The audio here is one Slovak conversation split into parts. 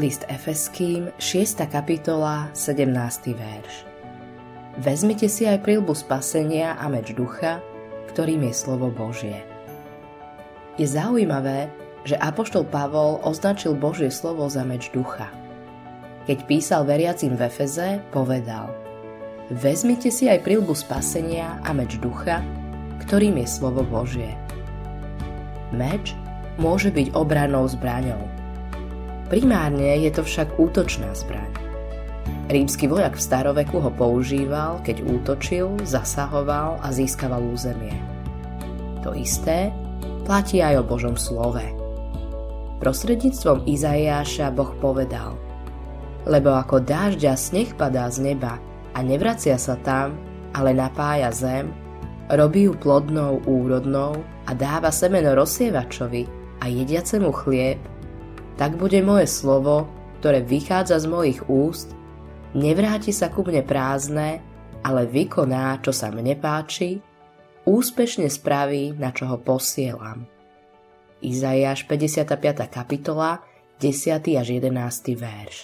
List Efeským, 6. kapitola, 17. verš. Vezmite si aj prílbu spasenia a meč ducha, ktorým je slovo Božie. Je zaujímavé, že Apoštol Pavol označil Božie slovo za meč ducha. Keď písal veriacim v Efeze, povedal Vezmite si aj prílbu spasenia a meč ducha, ktorým je slovo Božie. Meč môže byť obranou zbraňou, Primárne je to však útočná zbraň. Rímsky vojak v staroveku ho používal, keď útočil, zasahoval a získaval územie. To isté platí aj o Božom slove. Prostredníctvom Izaiáša Boh povedal Lebo ako dážďa sneh padá z neba a nevracia sa tam, ale napája zem, robí ju plodnou, úrodnou a dáva semeno rozsievačovi a jediacemu chlieb, tak bude moje slovo, ktoré vychádza z mojich úst, nevráti sa ku mne prázdne, ale vykoná, čo sa mne páči, úspešne spraví, na čo ho posielam. Izaiáš 55. kapitola, 10. až 11. verš.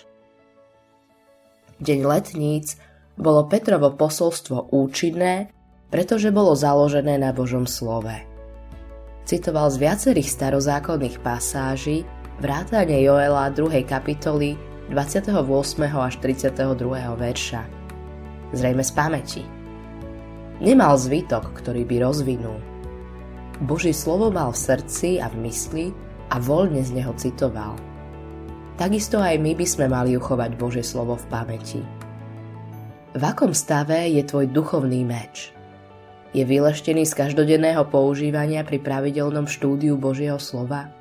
Deň letníc bolo Petrovo posolstvo účinné, pretože bolo založené na Božom slove. Citoval z viacerých starozákonných pasáží, vrátane Joela 2. kapitoly 28. až 32. verša. Zrejme z pamäti. Nemal zvytok, ktorý by rozvinul. Boží slovo mal v srdci a v mysli a voľne z neho citoval. Takisto aj my by sme mali uchovať Božie slovo v pamäti. V akom stave je tvoj duchovný meč? Je vyleštený z každodenného používania pri pravidelnom štúdiu Božieho slova?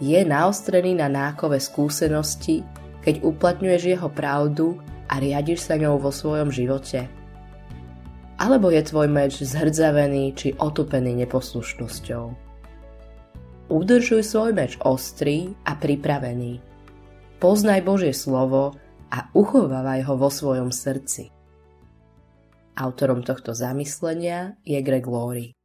Je naostrený na nákové skúsenosti, keď uplatňuješ jeho pravdu a riadiš sa ňou vo svojom živote? Alebo je tvoj meč zhrdzavený či otupený neposlušnosťou? Udržuj svoj meč ostrý a pripravený. Poznaj Božie slovo a uchovávaj ho vo svojom srdci. Autorom tohto zamyslenia je Greg Laurie.